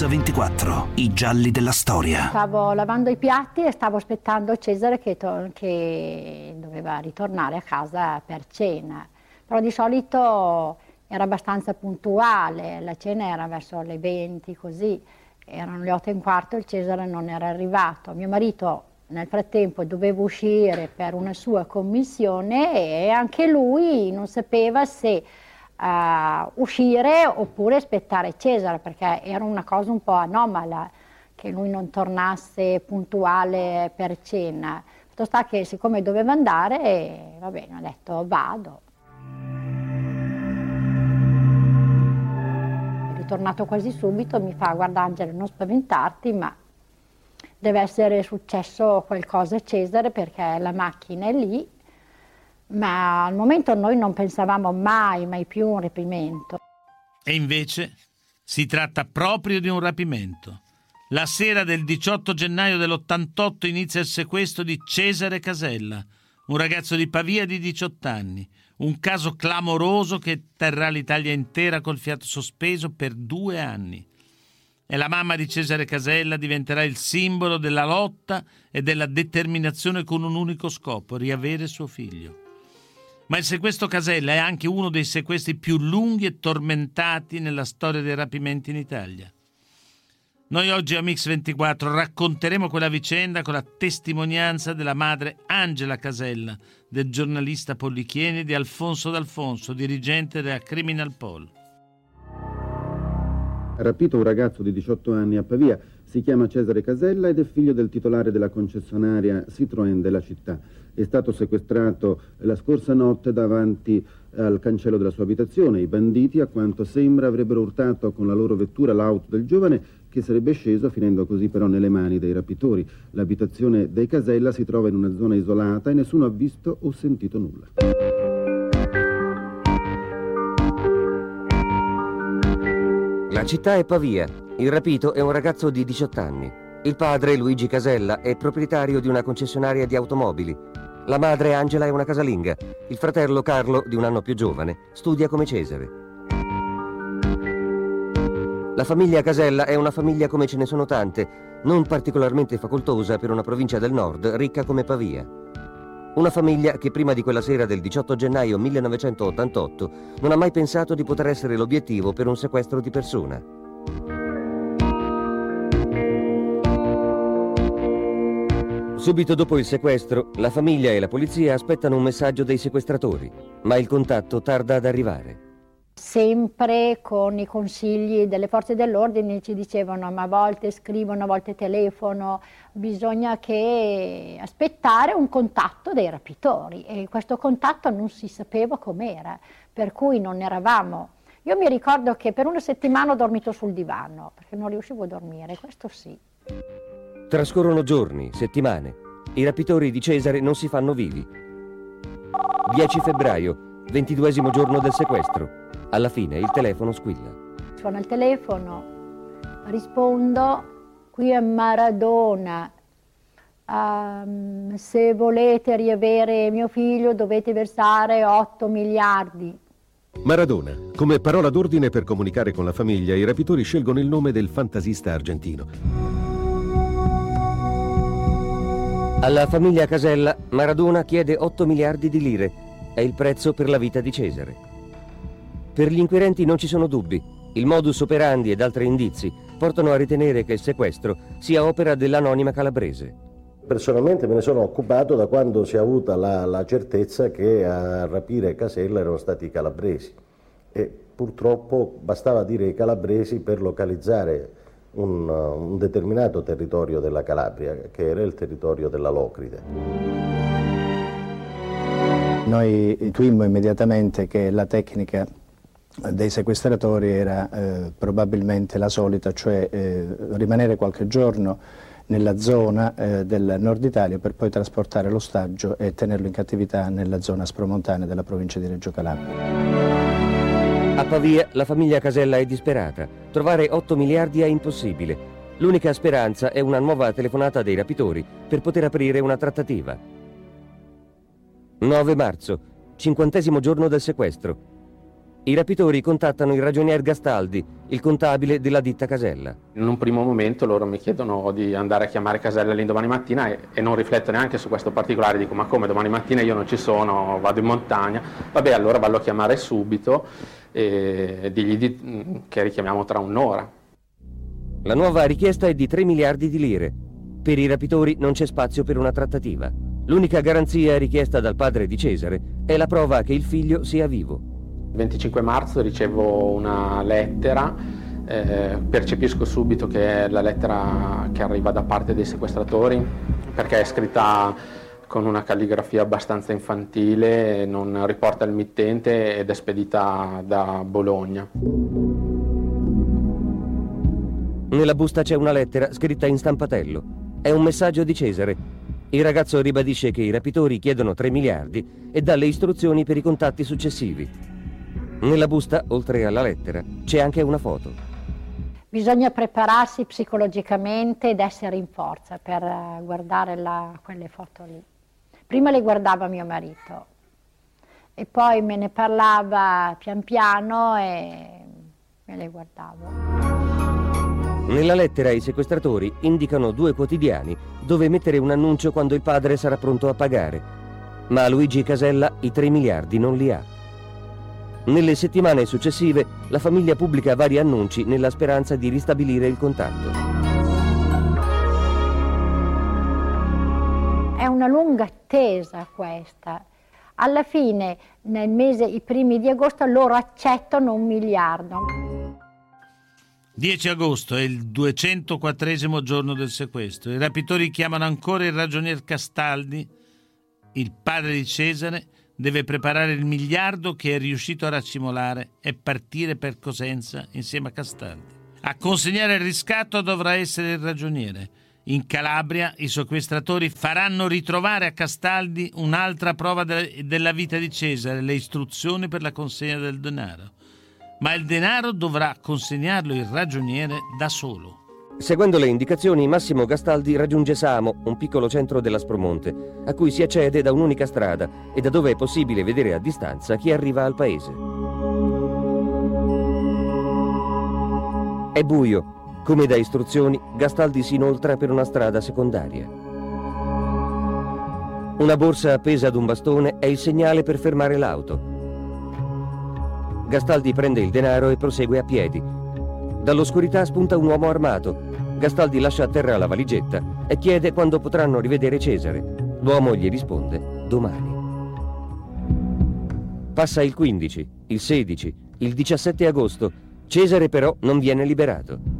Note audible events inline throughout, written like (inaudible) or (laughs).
Mix24, i gialli della storia. Stavo lavando i piatti e stavo aspettando Cesare che, to- che doveva ritornare a casa per cena. Però di solito era abbastanza puntuale, la cena era verso le 20 così, erano le 8 e un quarto e Cesare non era arrivato. Mio marito nel frattempo doveva uscire per una sua commissione e anche lui non sapeva se uh, uscire oppure aspettare Cesare perché era una cosa un po' anomala che lui non tornasse puntuale per cena. Fatto sta che siccome doveva andare, va bene, ho detto vado. È ritornato quasi subito, mi fa guarda Angelo non spaventarti ma deve essere successo qualcosa a Cesare perché la macchina è lì, ma al momento noi non pensavamo mai, mai più un rapimento. E invece si tratta proprio di un rapimento. La sera del 18 gennaio dell'88 inizia il sequestro di Cesare Casella, un ragazzo di Pavia di 18 anni, un caso clamoroso che terrà l'Italia intera col fiato sospeso per due anni e la mamma di Cesare Casella diventerà il simbolo della lotta e della determinazione con un unico scopo, riavere suo figlio. Ma il sequestro Casella è anche uno dei sequestri più lunghi e tormentati nella storia dei rapimenti in Italia. Noi oggi a Mix24 racconteremo quella vicenda con la testimonianza della madre Angela Casella, del giornalista Pollichieni e di Alfonso D'Alfonso, dirigente della Criminal Pol rapito un ragazzo di 18 anni a Pavia. Si chiama Cesare Casella ed è figlio del titolare della concessionaria Citroën della città. È stato sequestrato la scorsa notte davanti al cancello della sua abitazione. I banditi, a quanto sembra, avrebbero urtato con la loro vettura l'auto del giovane che sarebbe sceso finendo così però nelle mani dei rapitori. L'abitazione dei Casella si trova in una zona isolata e nessuno ha visto o sentito nulla. La città è Pavia. Il rapito è un ragazzo di 18 anni. Il padre, Luigi Casella, è proprietario di una concessionaria di automobili. La madre, Angela, è una casalinga. Il fratello, Carlo, di un anno più giovane, studia come Cesare. La famiglia Casella è una famiglia come ce ne sono tante, non particolarmente facoltosa per una provincia del nord ricca come Pavia. Una famiglia che prima di quella sera del 18 gennaio 1988 non ha mai pensato di poter essere l'obiettivo per un sequestro di persona. Subito dopo il sequestro, la famiglia e la polizia aspettano un messaggio dei sequestratori, ma il contatto tarda ad arrivare sempre con i consigli delle forze dell'ordine ci dicevano ma a volte scrivono, a volte telefono, bisogna che aspettare un contatto dei rapitori e questo contatto non si sapeva com'era, per cui non eravamo. Io mi ricordo che per una settimana ho dormito sul divano perché non riuscivo a dormire, questo sì. Trascorrono giorni, settimane. I rapitori di Cesare non si fanno vivi. 10 febbraio, ventiduesimo giorno del sequestro. Alla fine il telefono squilla. Suona il telefono, rispondo, qui è Maradona. Um, se volete riavere mio figlio dovete versare 8 miliardi. Maradona. Come parola d'ordine per comunicare con la famiglia, i rapitori scelgono il nome del fantasista argentino. Alla famiglia Casella, Maradona chiede 8 miliardi di lire. È il prezzo per la vita di Cesare. Per gli inquirenti non ci sono dubbi. Il modus operandi ed altri indizi portano a ritenere che il sequestro sia opera dell'anonima calabrese. Personalmente me ne sono occupato da quando si è avuta la, la certezza che a rapire Casella erano stati i calabresi e purtroppo bastava dire i calabresi per localizzare un, un determinato territorio della Calabria, che era il territorio della Locride. Noi intuimmo immediatamente che la tecnica dei sequestratori era eh, probabilmente la solita, cioè eh, rimanere qualche giorno nella zona eh, del nord Italia per poi trasportare l'ostaggio e tenerlo in cattività nella zona spromontana della provincia di Reggio Calabria. Pavia la famiglia Casella è disperata. Trovare 8 miliardi è impossibile. L'unica speranza è una nuova telefonata dei rapitori per poter aprire una trattativa. 9 marzo, cinquantesimo giorno del sequestro. i rapitori contattano il ragionier Gastaldi, il contabile della ditta Casella. In un primo momento loro mi chiedono di andare a chiamare Casella l'indomani mattina e, e, non rifletto neanche su questo particolare, dico ma come domani mattina io non ci sono, vado in montagna, vabbè allora vallo a chiamare subito e digli di, che richiamiamo tra un'ora. La nuova richiesta è di 3 miliardi di lire. Per i rapitori non c'è spazio per una trattativa. L'unica garanzia richiesta dal padre di Cesare è la prova che il figlio sia vivo. Il 25 marzo ricevo una lettera, eh, percepisco subito che è la lettera che arriva da parte dei sequestratori perché è scritta con una calligrafia abbastanza infantile, non riporta il mittente ed è spedita da Bologna. Nella busta c'è una lettera scritta in stampatello. È un messaggio di Cesare. Il ragazzo ribadisce che i rapitori chiedono 3 miliardi e dà le istruzioni per i contatti successivi. Nella busta, oltre alla lettera, c'è anche una foto. Bisogna prepararsi psicologicamente ed essere in forza per eh, guardare la, quelle foto lì. Prima le guardava mio marito e poi me ne parlava pian piano e me le guardavo. Nella lettera i sequestratori indicano due quotidiani dove mettere un annuncio quando il padre sarà pronto a pagare. Ma Luigi Casella i 3 miliardi non li ha. Nelle settimane successive la famiglia pubblica vari annunci nella speranza di ristabilire il contatto. È una lunga attesa questa. Alla fine, nel mese, i primi di agosto, loro accettano un miliardo. 10 agosto è il 204 giorno del sequestro. I rapitori chiamano ancora il ragionier Castaldi, il padre di Cesare, deve preparare il miliardo che è riuscito a raccimolare e partire per Cosenza insieme a Castaldi. A consegnare il riscatto dovrà essere il ragioniere. In Calabria i sequestratori faranno ritrovare a Castaldi un'altra prova de- della vita di Cesare, le istruzioni per la consegna del denaro. Ma il denaro dovrà consegnarlo il ragioniere da solo. Seguendo le indicazioni, Massimo Gastaldi raggiunge Samo, un piccolo centro dell'Aspromonte, a cui si accede da un'unica strada e da dove è possibile vedere a distanza chi arriva al paese. È buio. Come da istruzioni, Gastaldi si inoltra per una strada secondaria. Una borsa appesa ad un bastone è il segnale per fermare l'auto. Gastaldi prende il denaro e prosegue a piedi. Dall'oscurità spunta un uomo armato Gastaldi lascia a terra la valigetta e chiede quando potranno rivedere Cesare. L'uomo gli risponde domani. Passa il 15, il 16, il 17 agosto. Cesare però non viene liberato.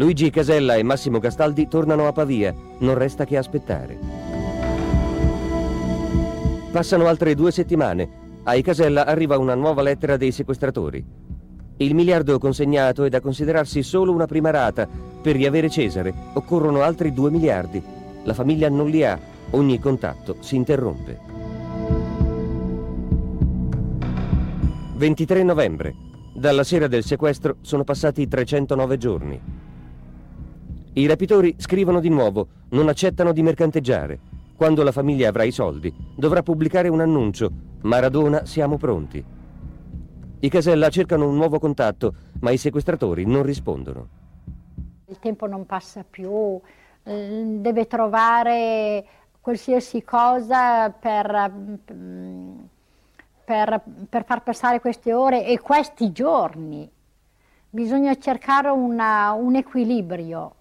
Luigi Casella e Massimo Gastaldi tornano a Pavia, non resta che aspettare. Passano altre due settimane. Ai Casella arriva una nuova lettera dei sequestratori. Il miliardo consegnato è da considerarsi solo una prima rata. Per riavere Cesare occorrono altri 2 miliardi. La famiglia non li ha, ogni contatto si interrompe. 23 novembre. Dalla sera del sequestro sono passati 309 giorni. I rapitori scrivono di nuovo, non accettano di mercanteggiare. Quando la famiglia avrà i soldi, dovrà pubblicare un annuncio. Maradona, siamo pronti. I Casella cercano un nuovo contatto, ma i sequestratori non rispondono. Il tempo non passa più, eh, deve trovare qualsiasi cosa per, per, per far passare queste ore e questi giorni. Bisogna cercare una, un equilibrio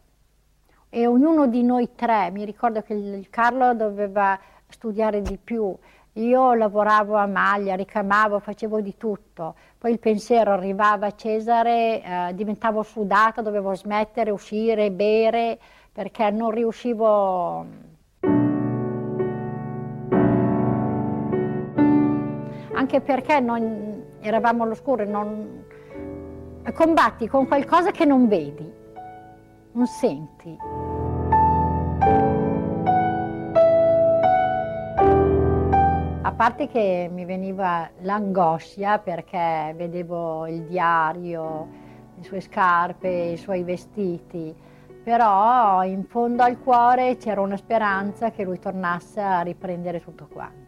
e ognuno di noi tre, mi ricordo che il Carlo doveva studiare di più, io lavoravo a maglia, ricamavo, facevo di tutto. Poi il pensiero arrivava a Cesare, eh, diventavo sudata, dovevo smettere, uscire, bere, perché non riuscivo... Anche perché non, eravamo all'oscuro, non... combatti con qualcosa che non vedi, non senti. A parte che mi veniva l'angoscia perché vedevo il diario, le sue scarpe, i suoi vestiti, però in fondo al cuore c'era una speranza che lui tornasse a riprendere tutto quanto.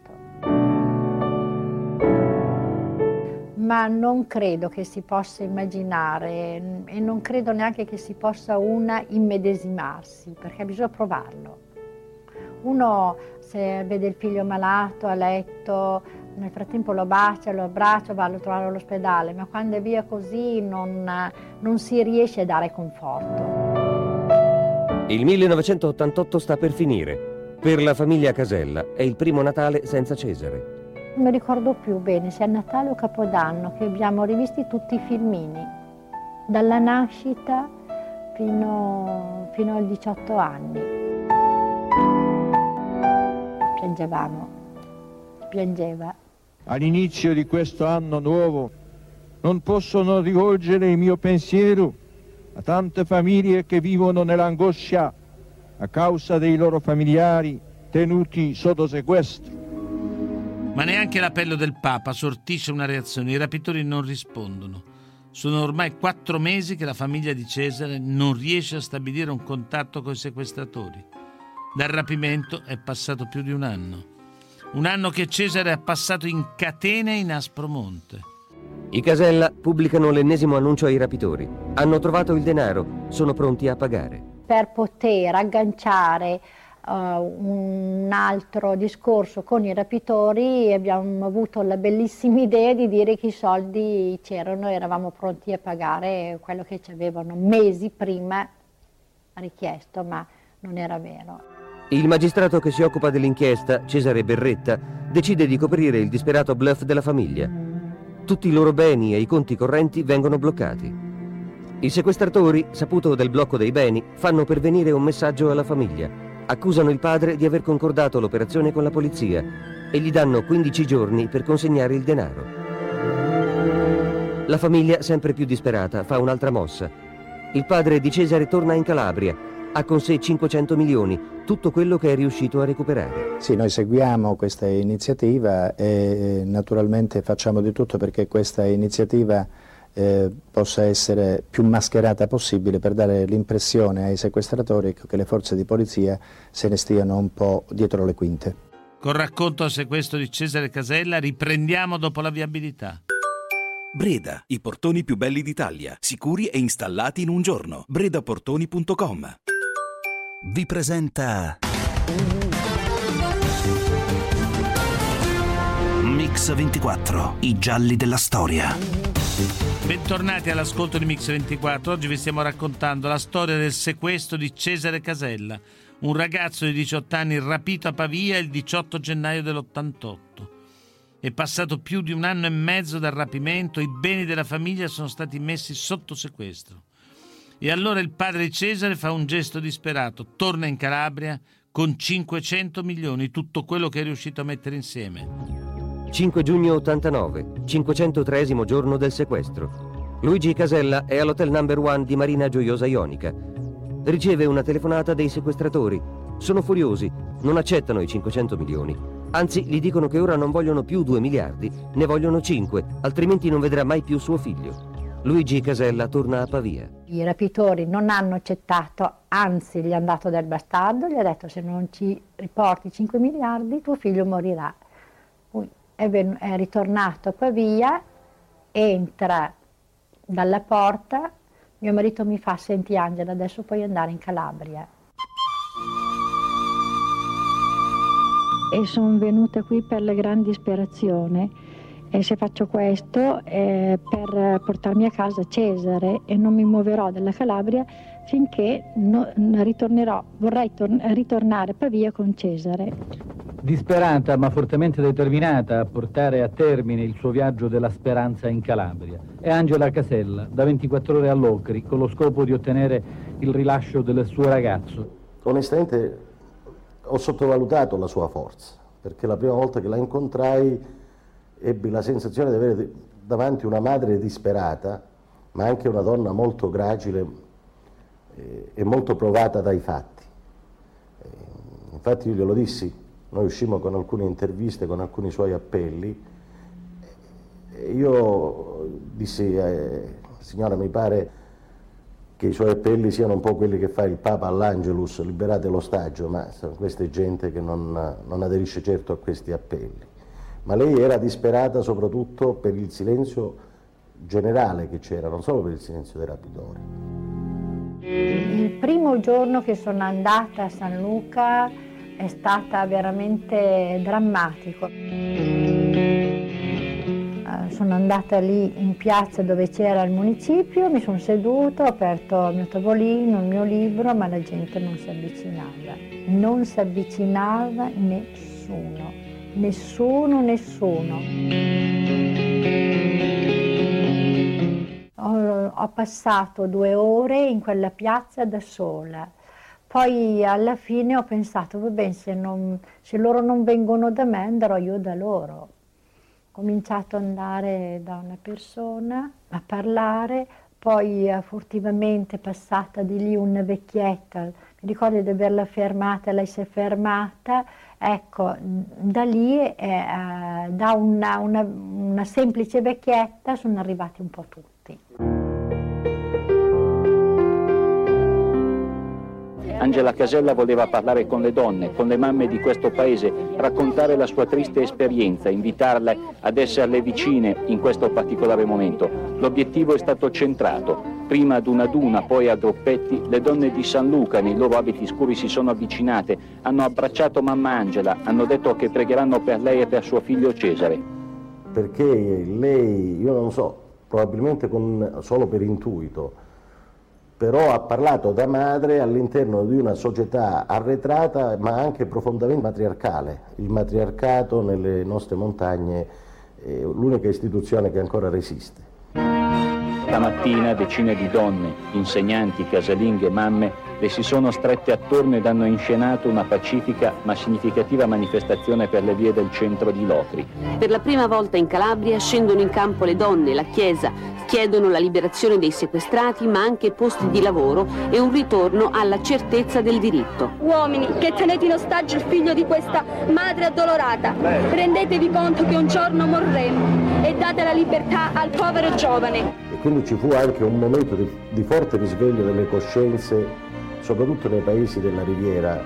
Ma non credo che si possa immaginare e non credo neanche che si possa una immedesimarsi, perché bisogna provarlo. Uno se vede il figlio malato a letto, nel frattempo lo bacia, lo abbraccia, va a trovarlo all'ospedale, ma quando è via così non, non si riesce a dare conforto. Il 1988 sta per finire. Per la famiglia Casella è il primo Natale senza Cesare. Non mi ricordo più bene se è Natale o Capodanno che abbiamo rivisti tutti i filmini, dalla nascita fino, fino ai 18 anni. Piangevamo, piangeva. All'inizio di questo anno nuovo non posso non rivolgere il mio pensiero a tante famiglie che vivono nell'angoscia a causa dei loro familiari tenuti sotto sequestro. Ma neanche l'appello del Papa sortisce una reazione, i rapitori non rispondono. Sono ormai quattro mesi che la famiglia di Cesare non riesce a stabilire un contatto con i sequestratori. Dal rapimento è passato più di un anno. Un anno che Cesare ha passato in catene in Aspromonte. I Casella pubblicano l'ennesimo annuncio ai rapitori. Hanno trovato il denaro, sono pronti a pagare. Per poter agganciare uh, un altro discorso con i rapitori abbiamo avuto la bellissima (laughs) idea di dire che i soldi c'erano e eravamo pronti a pagare quello che ci avevano mesi prima richiesto, ma non era vero. Il magistrato che si occupa dell'inchiesta, Cesare Berretta, decide di coprire il disperato bluff della famiglia. Tutti i loro beni e i conti correnti vengono bloccati. I sequestratori, saputo del blocco dei beni, fanno pervenire un messaggio alla famiglia. Accusano il padre di aver concordato l'operazione con la polizia e gli danno 15 giorni per consegnare il denaro. La famiglia, sempre più disperata, fa un'altra mossa. Il padre di Cesare torna in Calabria, ha con sé 500 milioni, tutto quello che è riuscito a recuperare. Sì, noi seguiamo questa iniziativa e naturalmente facciamo di tutto perché questa iniziativa eh, possa essere più mascherata possibile per dare l'impressione ai sequestratori che le forze di polizia se ne stiano un po' dietro le quinte. Con racconto al sequestro di Cesare Casella riprendiamo dopo la viabilità. Breda, i portoni più belli d'Italia, sicuri e installati in un giorno. bredaportoni.com Vi presenta Mix 24, i gialli della storia. Bentornati all'ascolto di Mix 24. Oggi vi stiamo raccontando la storia del sequestro di Cesare Casella, un ragazzo di 18 anni rapito a Pavia il 18 gennaio dell'88. È passato più di un anno e mezzo dal rapimento, i beni della famiglia sono stati messi sotto sequestro. E allora il padre di Cesare fa un gesto disperato, torna in Calabria con 500 milioni, tutto quello che è riuscito a mettere insieme. 5 giugno 89, 503 giorno del sequestro. Luigi Casella è all'hotel number one di Marina Gioiosa Ionica. Riceve una telefonata dei sequestratori. Sono furiosi, non accettano i 500 milioni. Anzi, gli dicono che ora non vogliono più 2 miliardi, ne vogliono 5, altrimenti non vedrà mai più suo figlio. Luigi Casella torna a Pavia. I rapitori non hanno accettato, anzi gli hanno dato del bastardo, gli ha detto se non ci riporti 5 miliardi tuo figlio morirà è, ven- è ritornato a Pavia, entra dalla porta, mio marito mi fa, senti Angela, adesso puoi andare in Calabria. E sono venuta qui per la grande disperazione e se faccio questo è per portarmi a casa Cesare e non mi muoverò dalla Calabria finché no, ritornerò, vorrei tor- ritornare a Pavia con Cesare. Disperata ma fortemente determinata a portare a termine il suo viaggio della speranza in Calabria. È Angela Casella, da 24 ore all'Ocri, con lo scopo di ottenere il rilascio del suo ragazzo. Onestamente ho sottovalutato la sua forza, perché la prima volta che la incontrai ebbi la sensazione di avere davanti una madre disperata, ma anche una donna molto gracile eh, e molto provata dai fatti. Eh, infatti io glielo dissi, noi uscimmo con alcune interviste, con alcuni suoi appelli. Io dissi, eh, signora mi pare che i suoi appelli siano un po' quelli che fa il Papa all'Angelus, liberate l'ostaggio, ma questa è gente che non, non aderisce certo a questi appelli. ma lei era disperata soprattutto per il silenzio generale che c'era, non solo per il silenzio dei rapitori. Il primo giorno che sono andata a San Luca è stata veramente drammatico. Eh, sono andata lì in piazza dove c'era il municipio, mi sono seduta, ho aperto il mio tavolino, il mio libro, ma la gente non si avvicinava. Non si avvicinava nessuno, nessuno, nessuno. Ho, ho passato due ore in quella piazza da sola. Poi alla fine ho pensato, va bene, se, non, se loro non vengono da me andrò io da loro. Cominciato ad andare da una persona a parlare, poi eh, furtivamente passata di lì una vecchietta, mi ricordo di averla fermata, lei si è fermata, ecco, da lì, eh, eh da una, una, una semplice vecchietta sono arrivati un po' tutti. Angela Casella voleva parlare con le donne, con le mamme di questo paese, raccontare la sua triste esperienza, invitarle ad esserle vicine in questo particolare momento. L'obiettivo è stato centrato. Prima ad una ad una, poi a gruppetti, le donne di San Luca nei loro abiti scuri si sono avvicinate, hanno abbracciato mamma Angela, hanno detto che pregheranno per lei e per suo figlio Cesare. Perché lei, io non so, probabilmente con, solo per intuito, però ha parlato da madre all'interno di una società arretrata ma anche profondamente matriarcale. Il matriarcato nelle nostre montagne è l'unica istituzione che ancora resiste. Stamattina decine di donne, insegnanti, casalinghe, mamme, le si sono strette attorno ed hanno inscenato una pacifica ma significativa manifestazione per le vie del centro di Locri. Per la prima volta in Calabria scendono in campo le donne, la Chiesa, chiedono la liberazione dei sequestrati ma anche posti di lavoro e un ritorno alla certezza del diritto. Uomini che tenete in ostaggio il figlio di questa madre addolorata, rendetevi conto che un giorno morremo e date la libertà al povero giovane quindi ci fu anche un momento di, di forte risveglio delle coscienze, soprattutto nei paesi della riviera,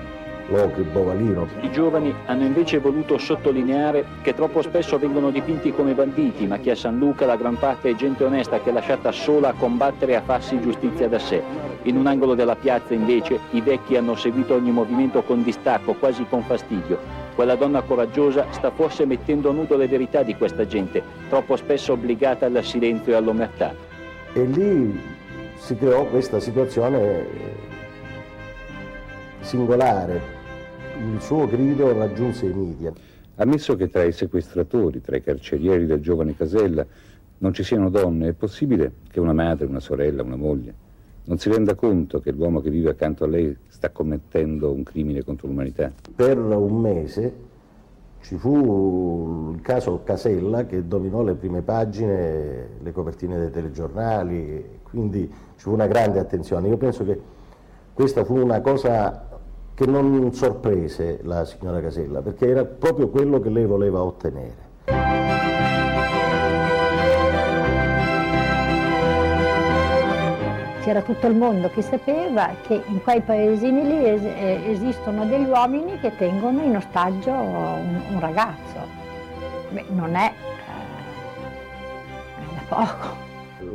Locri, Bovalino. I giovani hanno invece voluto sottolineare che troppo spesso vengono dipinti come banditi, ma che a San Luca la gran parte è gente onesta che è lasciata sola a combattere e a farsi giustizia da sé. In un angolo della piazza invece i vecchi hanno seguito ogni movimento con distacco, quasi con fastidio. Quella donna coraggiosa sta forse mettendo a nudo le verità di questa gente, troppo spesso obbligata al silenzio e all'omertà. E lì si creò questa situazione singolare. Il suo grido raggiunse i media. Ammesso che tra i sequestratori, tra i carcerieri del giovane Casella, non ci siano donne, è possibile che una madre, una sorella, una moglie non si renda conto che l'uomo che vive accanto a lei sta commettendo un crimine contro l'umanità? Per un mese ci fu il caso Casella che dominò le prime pagine, le copertine dei telegiornali, quindi ci fu una grande attenzione. Io penso che questa fu una cosa che non sorprese la signora Casella, perché era proprio quello che lei voleva ottenere. C'era tutto il mondo che sapeva che in quei paesini lì es eh, esistono degli uomini che tengono in ostaggio un, un ragazzo. Beh, non è, eh, da poco.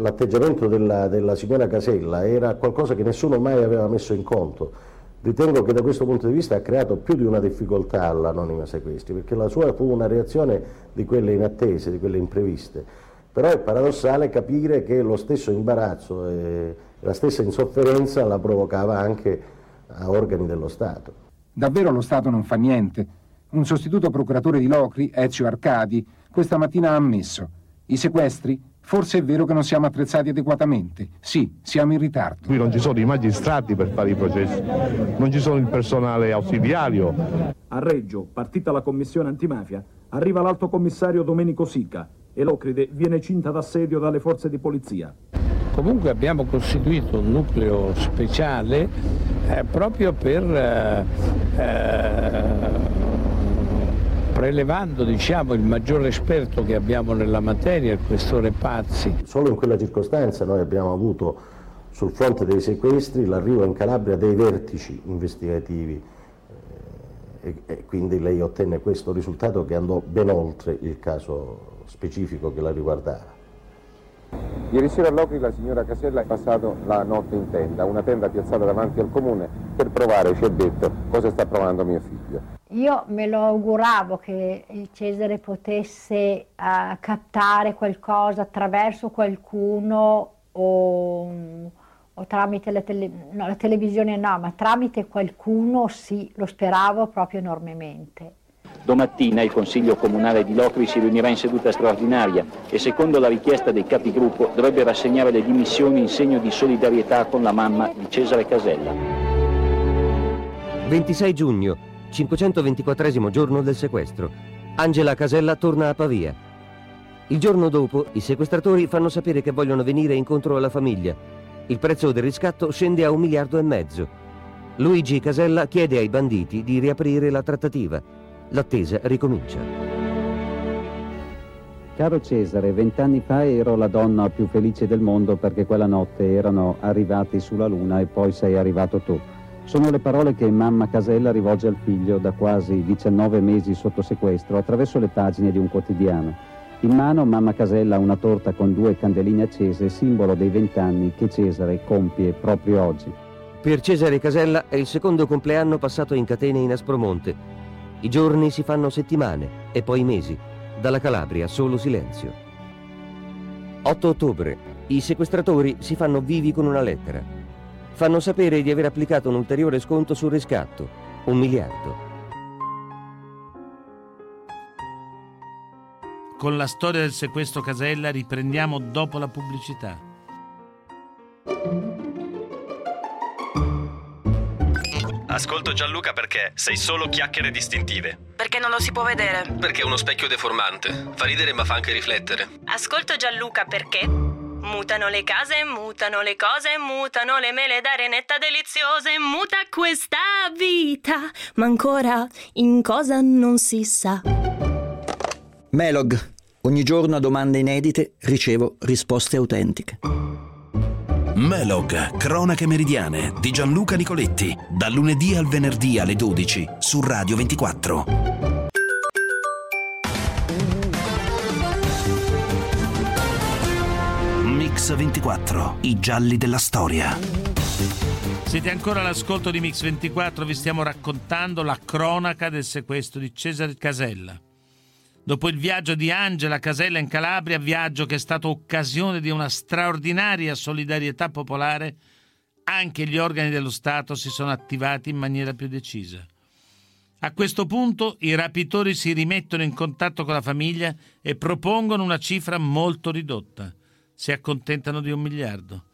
L'atteggiamento della, della signora Casella era qualcosa che nessuno mai aveva messo in conto. Ritengo che da questo punto di vista ha creato più di una difficoltà all'anonima sequestri, perché la sua fu una reazione di quelle inattese, di quelle impreviste. Però è paradossale capire che lo stesso imbarazzo e la stessa insofferenza la provocava anche a organi dello Stato. Davvero lo Stato non fa niente. Un sostituto procuratore di Locri, Ezio Arcadi, questa mattina ha ammesso i sequestri Forse è vero che non siamo attrezzati adeguatamente. Sì, siamo in ritardo. Qui non ci sono i magistrati per fare i processi, non ci sono il personale ausiliario. A Reggio, partita la commissione antimafia, arriva l'alto commissario Domenico Sica e Locride viene cinta d'assedio dalle forze di polizia. Comunque abbiamo costituito un nucleo speciale eh, proprio per eh, eh, prelevando diciamo, il maggiore esperto che abbiamo nella materia, il questore Pazzi. Solo in quella circostanza noi abbiamo avuto sul fronte dei sequestri l'arrivo in Calabria dei vertici investigativi e, e quindi lei ottenne questo risultato che andò ben oltre il caso specifico che la riguardava. Ieri sera a Locri la signora Casella è passato la notte in tenda, una tenda piazzata davanti al comune per provare, ci ha detto, cosa sta provando mio figlio. Io me lo auguravo che il Cesare potesse uh, captare qualcosa attraverso qualcuno o, o tramite la, tele, no, la televisione no, ma tramite qualcuno sì, lo speravo proprio enormemente. Domattina il Consiglio Comunale di Locri si riunirà in seduta straordinaria e secondo la richiesta dei capigruppo dovrebbe rassegnare le dimissioni in segno di solidarietà con la mamma di Cesare Casella. 26 giugno, 524 giorno del sequestro. Angela Casella torna a Pavia. Il giorno dopo i sequestratori fanno sapere che vogliono venire incontro alla famiglia. Il prezzo del riscatto scende a un miliardo e mezzo. Luigi Casella chiede ai banditi di riaprire la trattativa. L'attesa ricomincia. Caro Cesare, vent'anni fa ero la donna più felice del mondo perché quella notte erano arrivati sulla Luna e poi sei arrivato tu. Sono le parole che mamma Casella rivolge al figlio da quasi 19 mesi sotto sequestro attraverso le pagine di un quotidiano. In mano mamma Casella ha una torta con due candeline accese, simbolo dei vent'anni che Cesare compie proprio oggi. Per Cesare Casella è il secondo compleanno passato in catene in Aspromonte i giorni si fanno settimane e poi mesi. Dalla Calabria solo silenzio. 8 ottobre. I sequestratori si fanno vivi con una lettera. Fanno sapere di aver applicato un ulteriore sconto sul riscatto. Un miliardo. Con la storia del sequestro Casella riprendiamo dopo la pubblicità. Ascolto Gianluca perché sei solo chiacchiere distintive. Perché non lo si può vedere. Perché è uno specchio deformante. Fa ridere ma fa anche riflettere. Ascolto Gianluca perché mutano le case, mutano le cose, mutano le mele d'arenetta deliziose, muta questa vita, ma ancora in cosa non si sa. Melog. Ogni giorno a domande inedite ricevo risposte autentiche. Melog, cronache meridiane di Gianluca Nicoletti, dal lunedì al venerdì alle 12 su Radio 24. Mix 24, i gialli della storia. Siete ancora all'ascolto di Mix 24, vi stiamo raccontando la cronaca del sequestro di Cesare Casella. Dopo il viaggio di Angela Casella in Calabria, viaggio che è stato occasione di una straordinaria solidarietà popolare, anche gli organi dello Stato si sono attivati in maniera più decisa. A questo punto i rapitori si rimettono in contatto con la famiglia e propongono una cifra molto ridotta. Si accontentano di un miliardo.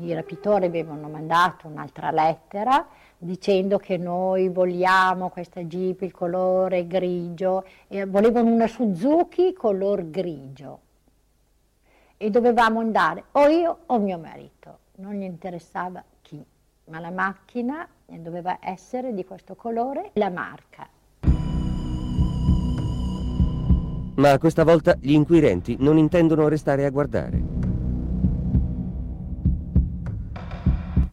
I rapitori avevano mandato un'altra lettera dicendo che noi vogliamo questa Jeep il colore grigio e volevano una Suzuki color grigio e dovevamo andare o io o mio marito, non gli interessava chi, ma la macchina doveva essere di questo colore la marca. Ma questa volta gli inquirenti non intendono restare a guardare.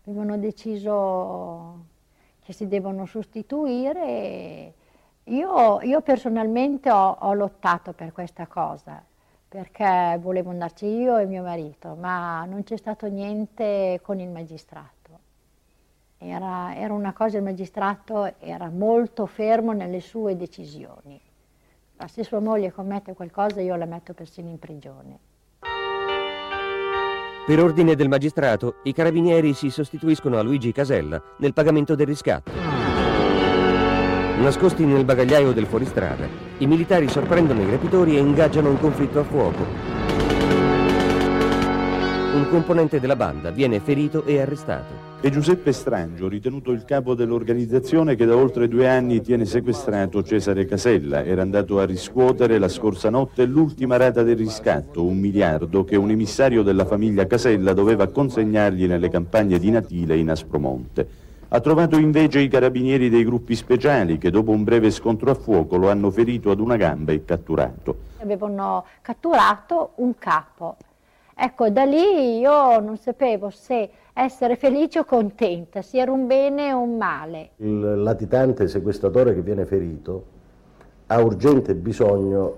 Avevano deciso che si devono sostituire. Io, io personalmente ho, ho, lottato per questa cosa, perché volevo andarci io e mio marito, ma non c'è stato niente con il magistrato. Era, era una cosa, il magistrato era molto fermo nelle sue decisioni. Se sua moglie commette qualcosa io la metto persino in prigione. Per ordine del magistrato, i carabinieri si sostituiscono a Luigi Casella nel pagamento del riscatto. Nascosti nel bagagliaio del fuoristrada, i militari sorprendono i rapitori e ingaggiano un conflitto a fuoco. Un componente della banda viene ferito e arrestato e Giuseppe Strangio, ritenuto il capo dell'organizzazione che da oltre due anni tiene sequestrato Cesare Casella. Era andato a riscuotere la scorsa notte l'ultima rata del riscatto, un miliardo che un emissario della famiglia Casella doveva consegnargli nelle campagne di Natile in Aspromonte. Ha trovato invece i carabinieri dei gruppi speciali che dopo un breve scontro a fuoco lo hanno ferito ad una gamba e catturato. Avevano catturato un capo Ecco, da lì io non sapevo se essere felice o contenta, se era un bene o un male. Il latitante sequestratore che viene ferito ha urgente bisogno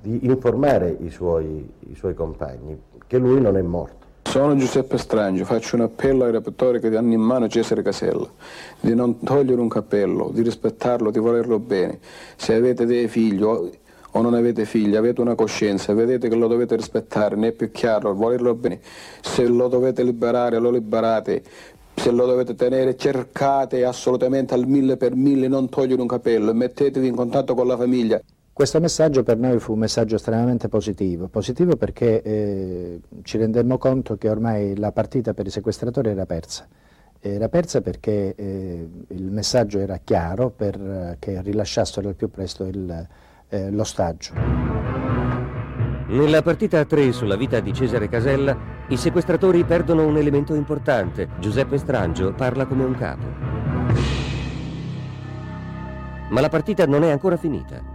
di informare i suoi, i suoi compagni che lui non è morto. Sono Giuseppe Strangio, faccio un appello ai rapitori che hanno in mano Cesare Casella di non togliere un cappello, di rispettarlo, di volerlo bene. Se avete dei figli o, non avete figli, avete una coscienza, vedete che lo dovete rispettare, è più chiaro, volerlo bene. Se lo dovete liberare, lo liberate. Se lo dovete tenere, cercate assolutamente al mille per mille, non togliere un capello mettetevi in contatto con la famiglia. Questo messaggio per noi fu un messaggio estremamente positivo, positivo perché eh, ci rendemmo conto che ormai la partita per i sequestratori era persa. Era persa perché eh, il messaggio era chiaro perché eh, rilasciassero al più presto il, eh, l'ostaggio. Nella partita a tre sulla vita di Cesare Casella, i sequestratori perdono un elemento importante. Giuseppe Strangio parla come un capo. Ma la partita non è ancora finita.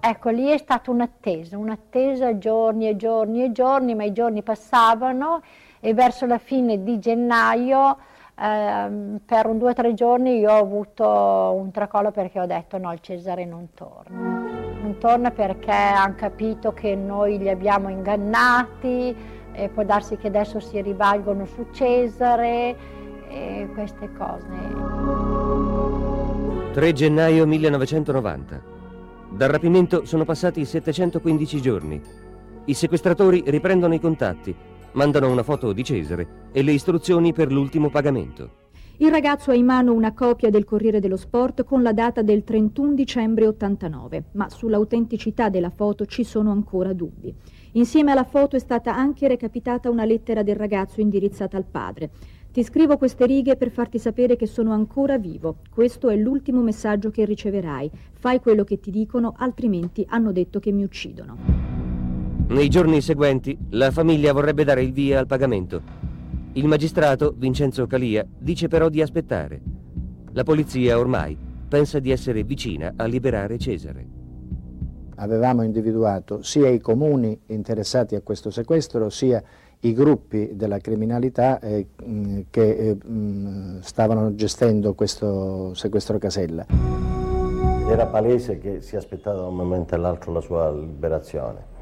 Ecco, lì è stata un'attesa, un'attesa giorni e giorni e giorni, ma i giorni passavano e verso la fine di gennaio, eh, per un due o tre giorni, io ho avuto un tracollo perché ho detto no, il Cesare non torna. Non torna perché hanno capito che noi li abbiamo ingannati e può darsi che adesso si rivalgono su Cesare e queste cose. 3 gennaio 1990. Dal rapimento sono passati 715 giorni. I sequestratori riprendono i contatti, mandano una foto di Cesare e le istruzioni per l'ultimo pagamento. Il ragazzo ha in mano una copia del Corriere dello Sport con la data del 31 dicembre 89, ma sull'autenticità della foto ci sono ancora dubbi. Insieme alla foto è stata anche recapitata una lettera del ragazzo indirizzata al padre. Ti scrivo queste righe per farti sapere che sono ancora vivo. Questo è l'ultimo messaggio che riceverai. Fai quello che ti dicono, altrimenti hanno detto che mi uccidono. Nei giorni seguenti la famiglia vorrebbe dare il via al pagamento. Il magistrato, Vincenzo Calia, dice però di aspettare. La polizia ormai pensa di essere vicina a liberare Cesare. Avevamo individuato sia i comuni interessati a questo sequestro, sia i gruppi della criminalità eh, che eh, stavano gestendo questo sequestro Casella. Era palese che si aspettava da un momento all'altro la sua liberazione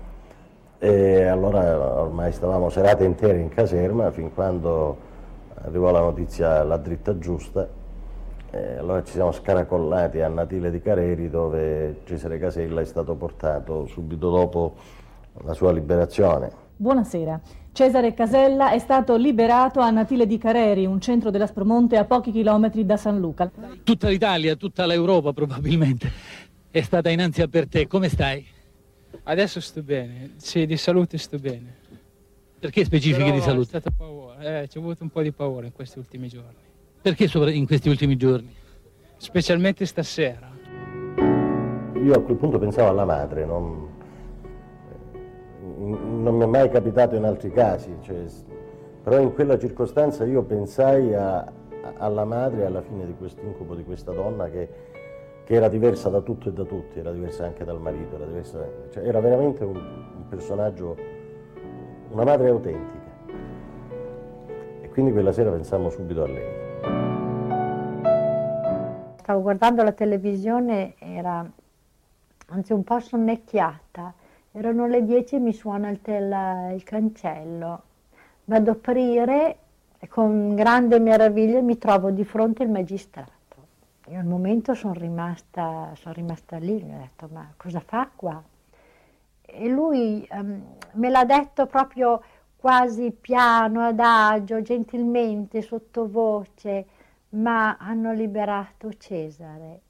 e allora ormai stavamo serate intere in caserma fin quando arrivò la notizia la dritta giusta e allora ci siamo scaracollati a Natile di Careri dove Cesare Casella è stato portato subito dopo la sua liberazione. Buonasera. Cesare Casella è stato liberato a Natile di Careri, un centro dell'Aspromonte a pochi chilometri da San Luca. Tutta l'Italia, tutta l'Europa probabilmente è stata innanzi a per te. Come stai? Adesso sto bene, sì, di salute sto bene. Perché specifiche Però di salute? È stato paura, eh, c'è avuto un po' di paura in questi ultimi giorni. Perché in questi ultimi giorni? Specialmente stasera. Io a quel punto pensavo alla madre, non, non mi è mai capitato in altri casi, cioè, però in quella circostanza io pensai a, a, alla madre alla fine di questo incubo di questa donna che, che, era diversa da tutto e da tutti, era diversa anche dal marito, era, diversa, cioè, era veramente un, un personaggio, una madre autentica. E quindi quella sera pensammo subito a lei. Stavo guardando la televisione, era anzi un po' sonnecchiata erano le 10 e mi suona il, tel, il cancello. Vado a aprire e con grande meraviglia mi trovo di fronte il magistrato. Io al momento sono rimasta, son rimasta lì, mi ho detto ma cosa fa qua? E lui um, me l'ha detto proprio quasi piano, adagio, gentilmente, sottovoce, ma hanno liberato Cesare.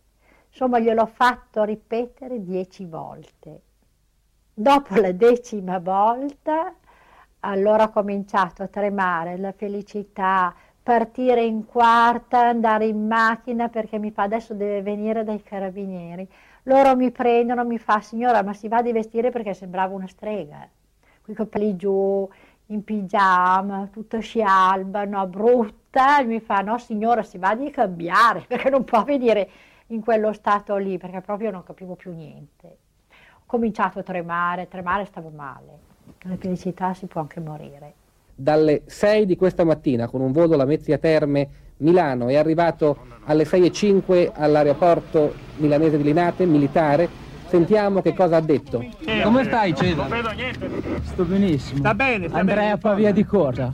Insomma, gliel'ho fatto ripetere dieci volte. Dopo la decima volta, allora ho cominciato a tremare, la felicità, partire in quarta, andare in macchina perché mi fa adesso deve venire dai carabinieri. Loro mi prendono, mi fa signora ma si va a vestire perché sembrava una strega, con i capelli giù, in pigiama, tutta scialba, no, brutta, mi fa no signora si va di cambiare (laughs) perché non può venire in quello stato lì perché proprio non capivo più niente cominciato a tremare, tremare stavo male. La felicità si può anche morire. Dalle 6 di questa mattina con un volo Lamezia Terme Milano è arrivato alle 6.05 all'aeroporto milanese di Linate, militare. Sentiamo che cosa ha detto. Come stai Cesare? Sto benissimo. Sta bene, sta Andrei bene. a Pavia di cosa?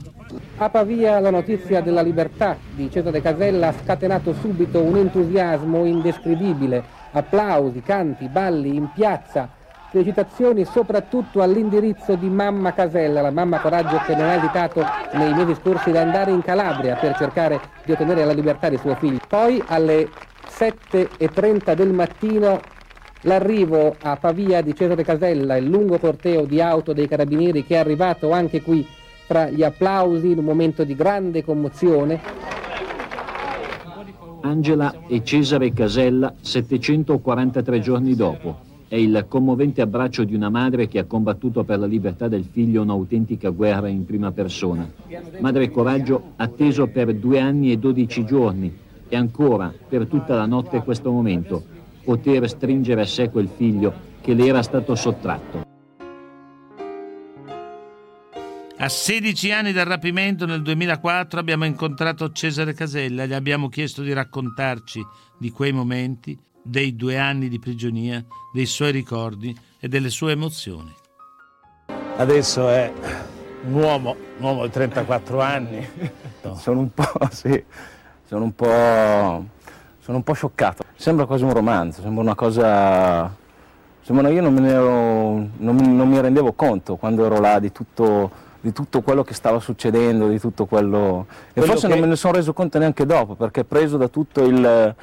A Pavia la notizia della libertà di Cesare Casella ha scatenato subito un entusiasmo indescrivibile, applausi, canti, balli in piazza, felicitazioni soprattutto all'indirizzo di mamma Casella, la mamma Coraggio che non ha esitato nei mesi scorsi ad andare in Calabria per cercare di ottenere la libertà di suo figlio. Poi alle 7.30 del mattino l'arrivo a Pavia di Cesare Casella, il lungo corteo di auto dei carabinieri che è arrivato anche qui tra gli applausi in un momento di grande commozione. Angela e Cesare Casella 743 giorni dopo. È il commovente abbraccio di una madre che ha combattuto per la libertà del figlio un'autentica guerra in prima persona. Madre Coraggio atteso per due anni e dodici giorni e ancora per tutta la notte questo momento, poter stringere a sé quel figlio che le era stato sottratto. A 16 anni dal rapimento nel 2004 abbiamo incontrato Cesare Casella e gli abbiamo chiesto di raccontarci di quei momenti, dei due anni di prigionia, dei suoi ricordi e delle sue emozioni. Adesso è un uomo, un uomo di 34 anni. (laughs) Sono un po', (laughs) sì, sono un po', sono un po' scioccato. Sembra quasi un romanzo, sembra una cosa... Sembra io non, me ne ero- non mi- non mi rendevo conto quando ero là di tutto, di tutto quello che stava succedendo, di tutto quello... E Quello forse che- non me ne sono reso conto neanche dopo, perché preso da tutto il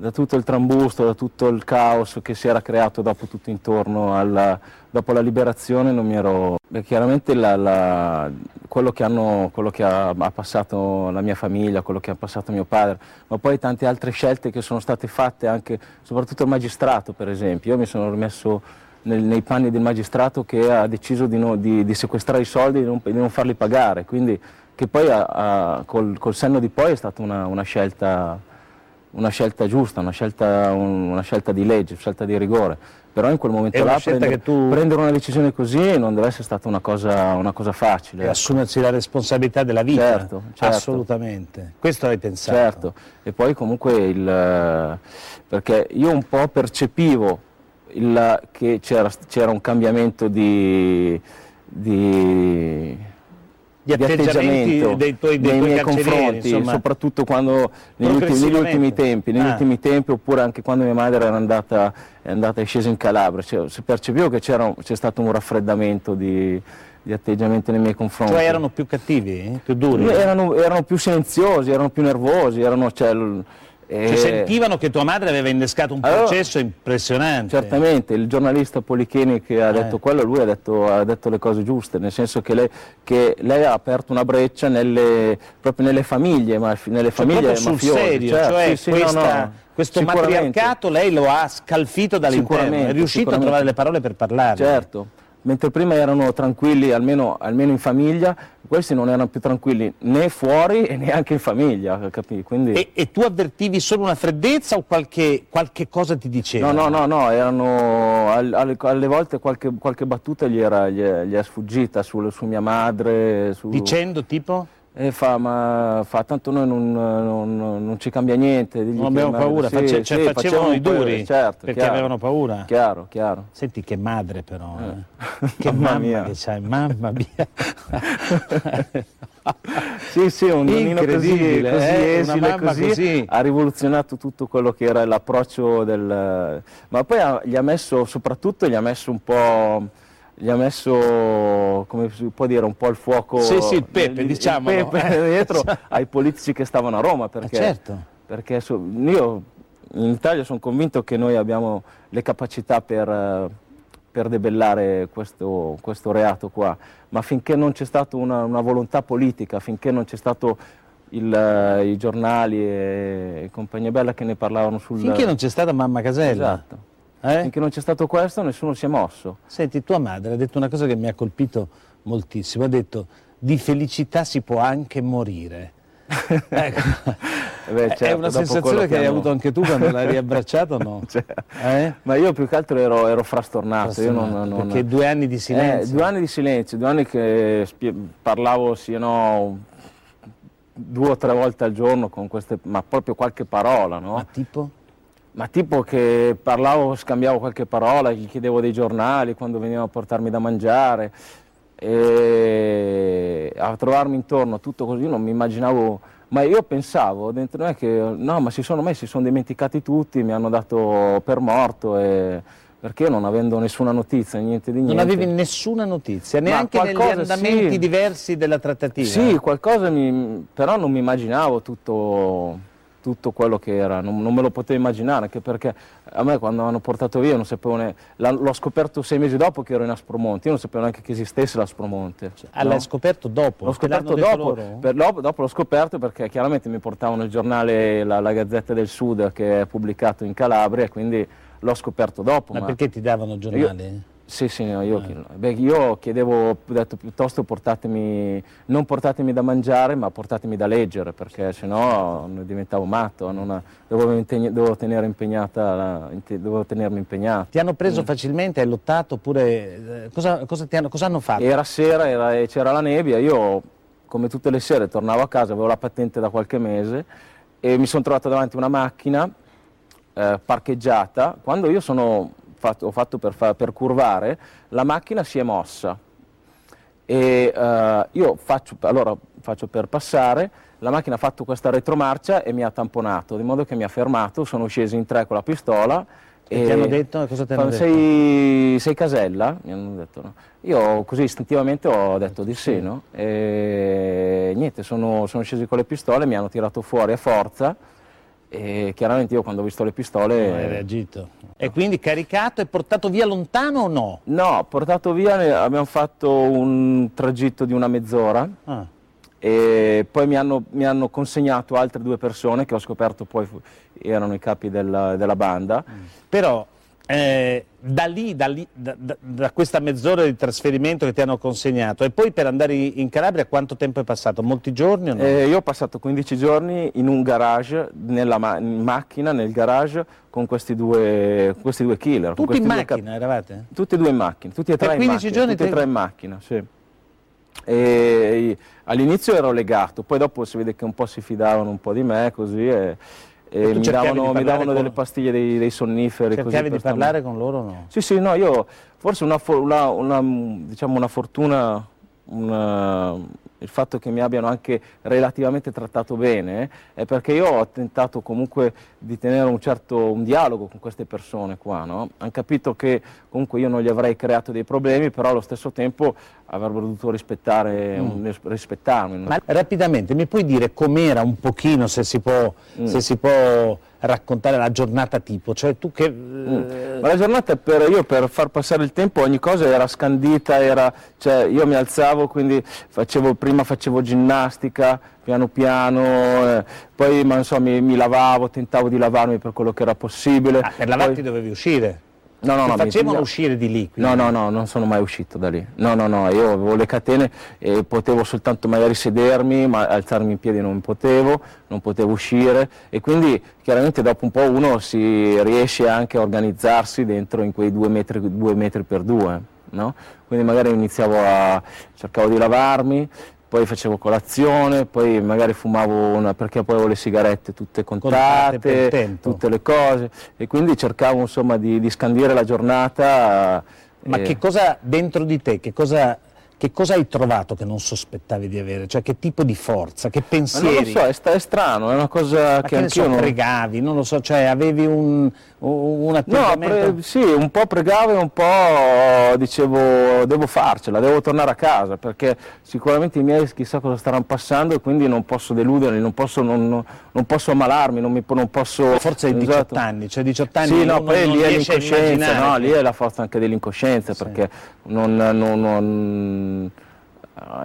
da tutto il trambusto, da tutto il caos che si era creato dopo tutto intorno alla, dopo la liberazione non mi ero... beh, chiaramente la- la- quello che, hanno, quello che ha, ha passato la mia famiglia, quello che ha passato mio padre, ma poi tante altre scelte che sono state fatte anche, soprattutto il magistrato per esempio. Io mi sono rimesso nel- nei panni del magistrato che ha deciso di, no- di- di sequestrare i soldi e non, di non farli pagare, quindi che poi ha- ha- col, col senno di poi è stata una, una scelta una scelta giusta, una scelta, un- una scelta di legge, una scelta di rigore. Però in quel momento là prendere, tu- prendere una decisione così non deve essere stata una cosa, una cosa facile. E assumersi la responsabilità della vita. Certo, certo. Assolutamente. Questo hai pensato. Certo, e poi comunque il... perché io un po' percepivo il- che c'era, c'era un cambiamento di, di, Gli atteggiamenti dei tuoi- dei nei miei confronti, insomma. soprattutto quando negli ultimi, negli ultimi tempi, negli Ah. ultimi tempi oppure anche quando mia madre era andata, è andata e scesa in Calabria, cioè, si percepivo che c'è stato un raffreddamento di, di atteggiamento nei miei confronti. Cioè erano più cattivi, più duri? Erano, erano più silenziosi, erano più nervosi, erano, cioè, Cioè, eh, sentivano che tua madre aveva innescato un Allora- processo impressionante. Certamente, il giornalista Polichini che ha Eh. detto quello, lui ha detto, ha detto le cose giuste, nel senso che lei, che lei ha aperto una breccia nelle, proprio nelle famiglie, ma nelle Cioè, famiglie sul mafiose. serio, certo, cioè sì, sì, no, questa- no, questo sicuramente. matriarcato lei lo ha scalfito dall'interno, è riuscito a trovare le parole per parlarne. Certo, mentre prima erano tranquilli almeno, almeno in famiglia, questi non erano più tranquilli né fuori e neanche in famiglia, capi? Quindi... E, e tu avvertivi solo una freddezza o qualche, qualche cosa ti diceva? No, no, no, no, erano al- alle, alle volte qualche, qualche battuta gli, era, gli, è, gli è sfuggita sul- su mia madre. Su... Dicendo tipo? E fa, ma fa, tanto noi non, non- non ci cambia niente. Non abbiamo madre- paura, sì, face- cioè, sì, facevano i duri certo, perché chiaro, avevano paura. Chiaro, chiaro. Senti che madre però, eh. che (laughs) Mamma mamma mia. che c'hai, mamma mia. (laughs) Sì, sì, un nonnino così, così eh, esile, così, così. ha rivoluzionato tutto quello che era l'approccio del... Ma poi ha- gli ha messo, soprattutto gli ha messo un po'... Gli ha messo, come si può dire, un po' il fuoco... Sì, sì, il pepe, diciamolo. Il pepe dietro (laughs) ai politici che stavano a Roma, perché... Eh, certo. Perché io in Italia sono convinto che noi abbiamo le capacità per, eh, per debellare questo, questo reato qua, ma finché non c'è stata una, una volontà politica, finché non c'è stato il, eh, i giornali e, e compagnia bella che ne parlavano sul... Finché non c'è stata mamma Casella. Esatto. Finché non c'è stato questo nessuno si è mosso. Senti, tua madre ha detto una cosa che mi ha colpito moltissimo, ha detto di felicità si può anche morire. (laughs) ecco. Eh beh, È certo, una dopo sensazione che hai hanno- avuto anche tu quando l'hai (laughs) riabbracciato o no? (laughs) Cioè, Eh? Ma io più che altro ero, ero frastornato. io non- Frastornato, non- perché due anni di silenzio. Eh, due anni di silenzio, due anni che spie- parlavo sì no due o tre volte al giorno con queste, ma proprio qualche parola, no? Ma tipo? Ma tipo che parlavo, scambiavo qualche parola, gli chiedevo dei giornali quando venivano a portarmi da mangiare e a trovarmi intorno tutto così non mi immaginavo, ma io pensavo dentro me che no, ma si sono messi, si sono dimenticati tutti, mi hanno dato per morto e perché non avendo nessuna notizia, niente di niente. Non avevi nessuna notizia, neanche negli andamenti sì. diversi della trattativa? Sì, qualcosa mi, però non mi immaginavo tutto, tutto quello che era, non, non me lo potevo immaginare, anche perché a me quando mi hanno portato via non sapevo ne- l'ho scoperto sei mesi dopo che ero in Aspromonte, io non sapevo neanche che esistesse l'Aspromonte. Ah, l'hai scoperto dopo? L'ho scoperto dopo, per- dopo, dopo l'ho scoperto perché chiaramente mi portavano il giornale, la, la Gazzetta del Sud che è pubblicato in Calabria, quindi l'ho scoperto dopo. Ma perché ti davano giornali? Io- sì, sì, no, io, beh, io chiedevo, ho detto piuttosto portatemi, non portatemi da mangiare, ma portatemi da leggere, perché sennò diventavo matto, non- dovevo, impegna- dovevo tenere impegnata, la- dovevo tenermi impegnato. Ti hanno preso Mm. facilmente, hai lottato oppure eh, cosa, cosa ti hanno, cosa hanno fatto? Era sera era- e c'era la nebbia, io come tutte le sere tornavo a casa, avevo la patente da qualche mese e mi sono trovato davanti a una macchina eh, parcheggiata, quando io sono fatto- ho fatto per, fa- per curvare, la macchina si è mossa e eh, io faccio, allora faccio per passare, la macchina ha fatto questa retromarcia e mi ha tamponato, di modo che mi ha fermato, sono scesi in tre con la pistola. E ti hanno detto? Cosa ti hanno Fanno, detto? Sei, sei Casella? Mi hanno detto no. Io così istintivamente ho detto di sì, no? E niente, sono, sono scesi con le pistole, mi hanno tirato fuori a forza e chiaramente io quando ho visto le pistole... Hai reagito. E quindi caricato e portato via lontano o no? No, portato via, abbiamo fatto un tragitto di una mezz'ora Ah. e poi mi hanno, mi hanno consegnato altre due persone che ho scoperto poi erano i capi della, della banda. Però eh, da lì, da, lì- da- da- questa mezz'ora di trasferimento che ti hanno consegnato e poi per andare in Calabria quanto tempo è passato? Molti giorni o no? Eh, io ho passato 15 giorni in un garage, nella ma- in macchina, nel garage, con questi due, questi due killer. Tutti in macchina eravate? Tutti e due in macchina, tutti e tre in 15 macchina. giorni tutti e tre in macchina, sì. All'inizio ero legato, poi dopo si vede che un po' si fidavano un po' di me così e, e mi davano, mi davano con- delle pastiglie, dei, dei sonniferi. Cercavi di parlare con loro no? Sì, sì, no, io forse una, una- una, diciamo una fortuna, una- il fatto che mi abbiano anche relativamente trattato bene eh, è perché io ho tentato comunque di tenere un certo un dialogo con queste persone qua, no? Hanno capito che comunque io non gli avrei creato dei problemi, però allo stesso tempo avrebbero dovuto rispettare, Mm. un- rispettarmi. no? Ma rapidamente mi puoi dire com'era un pochino, se si può, Mm. se si può raccontare la giornata tipo? Cioè tu che... Mm. Ma la giornata per, io per far passare il tempo ogni cosa era scandita, era, cioè io mi alzavo, quindi facevo, prima facevo ginnastica piano piano, eh, poi ma, insomma, mi, mi lavavo, tentavo di lavarmi per quello che era possibile. Ah, per lavarti Poi- dovevi uscire? No, no, no, mi facevano pigliavo- uscire di lì? No, no, no, non sono mai uscito da lì. No, no, no, io avevo le catene e potevo soltanto magari sedermi, ma alzarmi in piedi non potevo, non potevo uscire e quindi chiaramente dopo un po' uno si riesce anche a organizzarsi dentro in quei due metri, due metri per due, no? Quindi magari iniziavo a, cercavo di lavarmi, poi facevo colazione, poi magari fumavo una, perché poi avevo le sigarette tutte Contate tutte le cose e quindi cercavo insomma di, di scandire la giornata. Ma eh, che cosa dentro di te, che cosa, che cosa hai trovato che non sospettavi di avere? Cioè che tipo di forza, che Ma non pensieri? lo so, è, sta- è strano, è una cosa Ma che che anch'io so, non... pregavi, non lo so, cioè avevi un, un No, atteggiamento... pre- sì, un po' pregavo e un po' dicevo devo farcela, devo tornare a casa perché sicuramente i miei chissà cosa staranno passando e quindi non posso deluderli, non posso, non, non- non posso ammalarmi, non, mi, non posso... Forse hai 18 anni, cioè 18 anni Sì, no, poi lì è l'incoscienza, no, lì è la forza anche dell'incoscienza perché non, non-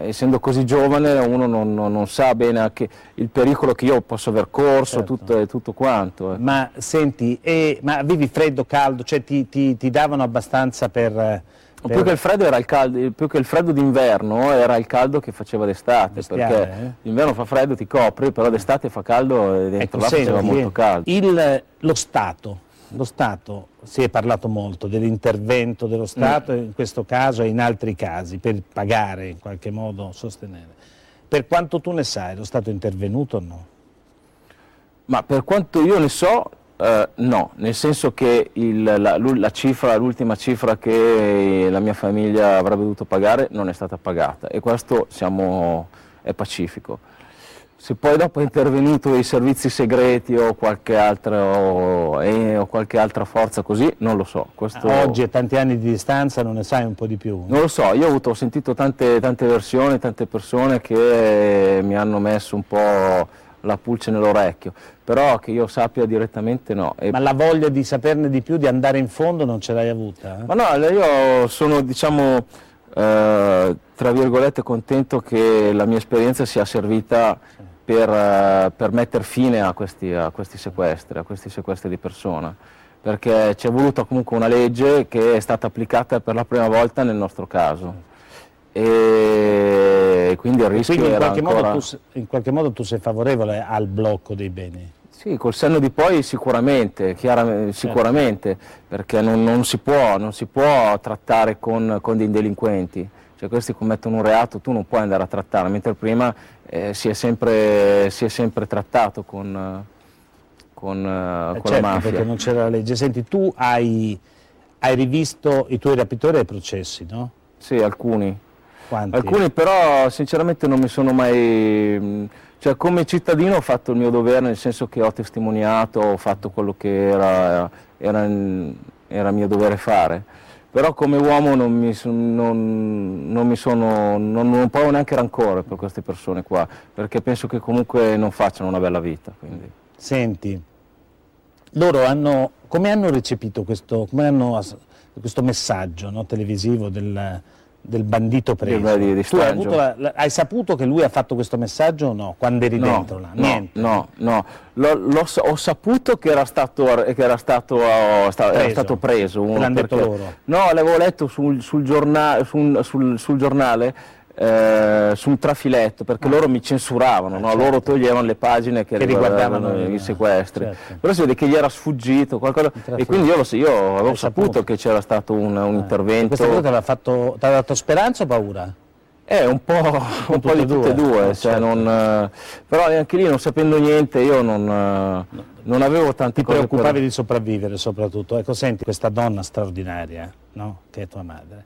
eh, essendo così giovane uno non, non- non sa bene anche il pericolo che io posso aver corso, Certo. tutto, e tutto quanto. eh. Ma senti, e, ma avevi freddo, caldo, cioè ti, ti- ti davano abbastanza per, Più che, il freddo era il caldo, più che il freddo d'inverno era il caldo che faceva d'estate, Bestiale, perché eh? d'inverno fa freddo, ti copri, però d'estate fa caldo e dentro Ecco, là senti, faceva molto caldo. il- lo Stato, lo Stato, si è parlato molto dell'intervento dello Stato, Mm. in questo caso e in altri casi, per pagare in qualche modo, sostenere. Per quanto tu ne sai, lo Stato è intervenuto o no? Ma per quanto io ne so, eh, no, nel senso che il- la, la cifra, l'ultima cifra che la mia famiglia avrebbe dovuto pagare non è stata pagata e questo siamo, è pacifico. Se poi dopo è intervenuto i servizi segreti o qualche, altro, eh, o qualche altra forza così, non lo so. Questo... Oggi a tanti anni di distanza non ne sai un po' di più. Non lo so, io ho, avuto, ho sentito tante, tante versioni, tante persone che mi hanno messo un po' la pulce nell'orecchio, però che io sappia direttamente no. E- Ma la voglia di saperne di più, di andare in fondo, non ce l'hai avuta? eh? Ma no, io sono, diciamo, eh, tra virgolette, contento che la mia esperienza sia servita per, eh, per mettere fine a questi, a questi sequestri, a questi sequestri di persona, perché ci è voluta comunque una legge che è stata applicata per la prima volta nel nostro caso. E quindi il rischio Quindi in qualche, ancora... modo tu, in qualche modo tu sei favorevole al blocco dei beni? Sì, col senno di poi sicuramente, chiara- sicuramente perché non, non si può, non si può trattare con, con dei delinquenti, cioè questi commettono un reato, tu non puoi andare a trattare, mentre prima eh, si, è sempre, si è sempre trattato con, eh, con, eh, Eh, con certo, la mafia. perché non c'era la legge. Senti, tu hai, hai rivisto i tuoi rapitori ai processi, no? Sì, alcuni. Quanti? Alcuni però sinceramente non mi sono mai... mh, Cioè come cittadino ho fatto il mio dovere nel senso che ho testimoniato, ho fatto quello che era, era, era mio dovere fare. Però come uomo non mi, non, non mi sono, non, non provo neanche rancore per queste persone qua, perché penso che comunque non facciano una bella vita. quindi. Senti, loro hanno, come hanno recepito questo, come hanno questo messaggio no, televisivo del, del bandito preso? Di- tu hai, la- la- hai saputo che lui ha fatto questo messaggio o no? Quando eri No, dentro là? no, Niente. No, no, l'ho sa- ho saputo che era stato, che era stato, oh, sta- era Preso. stato preso. L'hanno detto loro? No, l'avevo letto sul, sul giorna- sul- sul- sul giornale, eh, su un trafiletto, perché loro mi censuravano, no? certo. loro toglievano le pagine che, Che riguardavano i sequestri. certo. Però si vede che gli era sfuggito qualcosa, e quindi io, lo io avevo Hai saputo, saputo. che c'era stato un, un intervento. Questa cosa ti aveva fatto, ti aveva dato speranza o paura? Eh, un po', un po' di tutte e due, Eh, cioè certo. non, eh, però anche lì non sapendo niente io non, eh, non avevo tante Ti cose preoccupavi per... di sopravvivere soprattutto. Ecco, senti, questa donna straordinaria, no? Che è tua madre.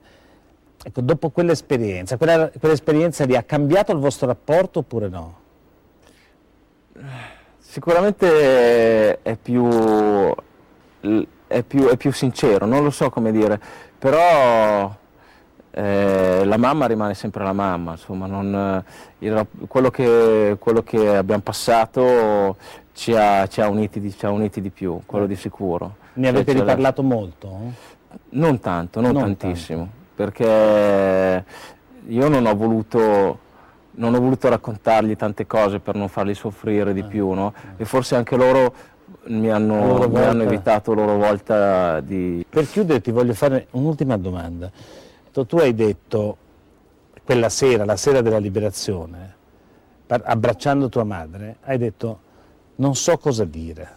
Ecco, dopo quell'esperienza, quella, quell'esperienza lì ha cambiato il vostro rapporto oppure no? Sicuramente è più, è, più, è più sincero, non lo so come dire, però eh, la mamma rimane sempre la mamma, insomma, non, il quello, che, quello che abbiamo passato ci ha, ci ha uniti, di, ci ha uniti di più, quello di sicuro. Ne Cioè, avete la- riparlato molto? Non tanto, non, Non tantissimo, perché io non ho voluto non ho voluto raccontargli tante cose per non farli soffrire di più, no? E forse anche loro mi hanno, loro mi hanno evitato loro volta di... Per chiudere ti voglio fare un'ultima domanda. Tu- hai detto quella sera, la sera della liberazione, abbracciando tua madre, hai detto non so cosa dire.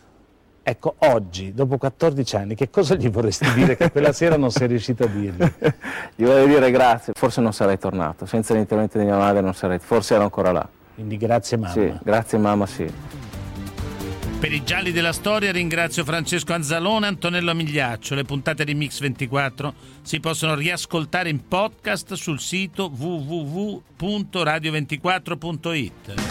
Ecco, oggi, dopo 14 anni, che cosa gli vorresti dire che quella sera non sei riuscito a dirgli? (laughs) Gli voglio dire grazie, forse non sarei tornato, senza l'intervento di mia madre non sarei, forse ero ancora là. Quindi grazie mamma. Sì, grazie mamma, sì. Per i gialli della storia ringrazio Francesco Anzalone e Antonello Migliaccio. Le puntate di Mix 24 si possono riascoltare in podcast sul sito www.radio24.it.